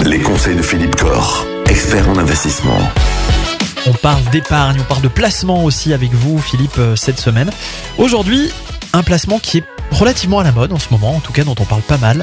Les conseils de Philippe Corr, expert en investissement. On parle d'épargne, on parle de placement aussi avec vous, Philippe, euh, cette semaine. Aujourd'hui, un placement qui est relativement à la mode en ce moment, en tout cas dont on parle pas mal.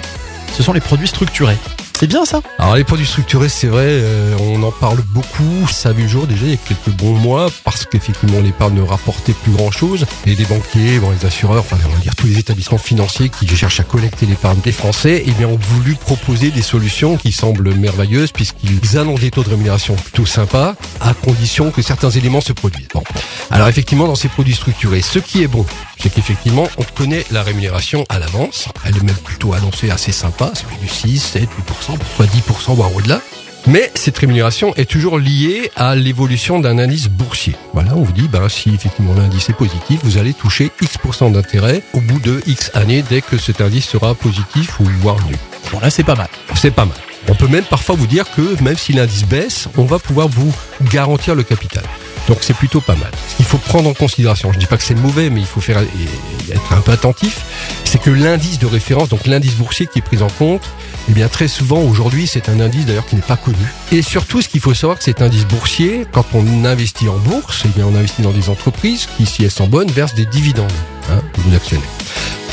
Ce sont les produits structurés. C'est bien ça Alors les produits structurés, c'est vrai, euh, on en parle beaucoup. Ça a vu le jour déjà il y a quelques bons mois parce qu'effectivement l'épargne ne rapportait plus grand chose. Et les banquiers, bon, les assureurs, enfin on va dire tous les établissements financiers qui cherchent à collecter l'épargne des Français, eh bien ont voulu proposer des solutions qui semblent merveilleuses puisqu'ils annoncent des taux de rémunération plutôt sympas à condition que certains éléments se produisent. Bon. Alors effectivement dans ces produits structurés, ce qui est bon, c'est qu'effectivement on connaît la rémunération à l'avance. Elle est même plutôt annoncée assez sympa, c'est du 6, 7, 8% parfois 10%, voire au-delà. Mais cette rémunération est toujours liée à l'évolution d'un indice boursier. Voilà, on vous dit, ben, si effectivement l'indice est positif, vous allez toucher X% d'intérêt au bout de X années dès que cet indice sera positif ou voire nul. Bon là c'est pas mal. C'est pas mal. On peut même parfois vous dire que même si l'indice baisse, on va pouvoir vous garantir le capital. Donc c'est plutôt pas mal. Ce qu'il faut prendre en considération, je dis pas que c'est mauvais, mais il faut faire être un peu attentif, c'est que l'indice de référence, donc l'indice boursier qui est pris en compte, eh bien très souvent aujourd'hui c'est un indice d'ailleurs qui n'est pas connu. Et surtout ce qu'il faut savoir que cet indice boursier, quand on investit en bourse, eh bien on investit dans des entreprises qui, si elles sont bonnes, versent des dividendes hein, actionnez.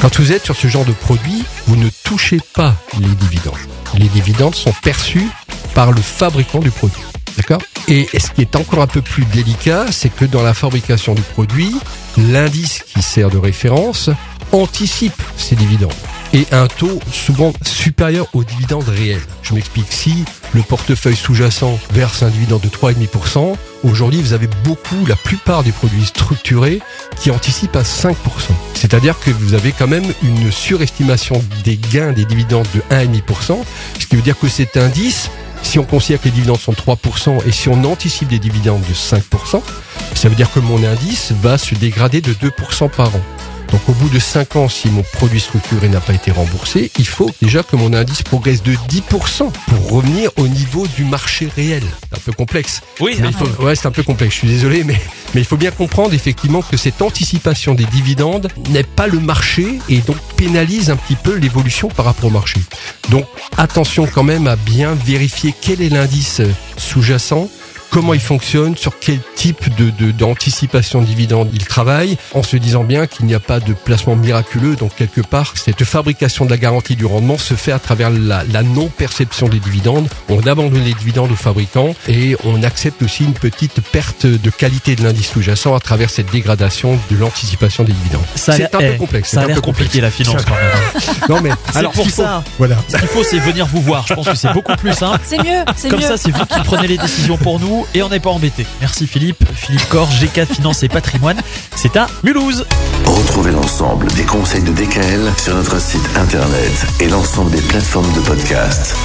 Quand vous êtes sur ce genre de produit, vous ne touchez pas les dividendes. Les dividendes sont perçus par le fabricant du produit. D'accord? Et ce qui est encore un peu plus délicat, c'est que dans la fabrication du produit, l'indice qui sert de référence anticipe ces dividendes et un taux souvent supérieur aux dividendes réels. Je m'explique, si le portefeuille sous-jacent verse un dividende de 3,5%, aujourd'hui vous avez beaucoup, la plupart des produits structurés qui anticipent à 5%. C'est-à-dire que vous avez quand même une surestimation des gains des dividendes de 1,5%, ce qui veut dire que cet indice si on considère que les dividendes sont 3% et si on anticipe des dividendes de 5%, ça veut dire que mon indice va se dégrader de 2% par an. Donc au bout de 5 ans, si mon produit structuré n'a pas été remboursé, il faut déjà que mon indice progresse de 10% pour revenir au niveau du marché réel. C'est un peu complexe. Oui, mais il faut, ouais, c'est un peu complexe. Je suis désolé, mais, mais il faut bien comprendre effectivement que cette anticipation des dividendes n'est pas le marché et donc pénalise un petit peu l'évolution par rapport au marché. Donc attention quand même à bien vérifier quel est l'indice sous-jacent comment il fonctionne, sur quel type de d'anticipation de, dividendes il travaille, en se disant bien qu'il n'y a pas de placement miraculeux. Donc quelque part, cette fabrication de la garantie du rendement se fait à travers la, la non-perception des dividendes. On abandonne les dividendes aux fabricants et on accepte aussi une petite perte de qualité de l'indice sous-jacent à travers cette dégradation de l'anticipation des dividendes. C'est un peu complexe. Ça a l'air compliqué la finance quand même. non mais alors pour ça, voilà. Ce qu'il faut, c'est venir vous voir. Je pense que c'est beaucoup plus simple. C'est mieux. Comme ça, c'est vous qui prenez les décisions pour nous et on n'est pas embêté. Merci Philippe. Philippe Corr, GK Finance et Patrimoine. C'est à Mulhouse. Retrouvez l'ensemble des conseils de DKL sur notre site internet et l'ensemble des plateformes de podcast.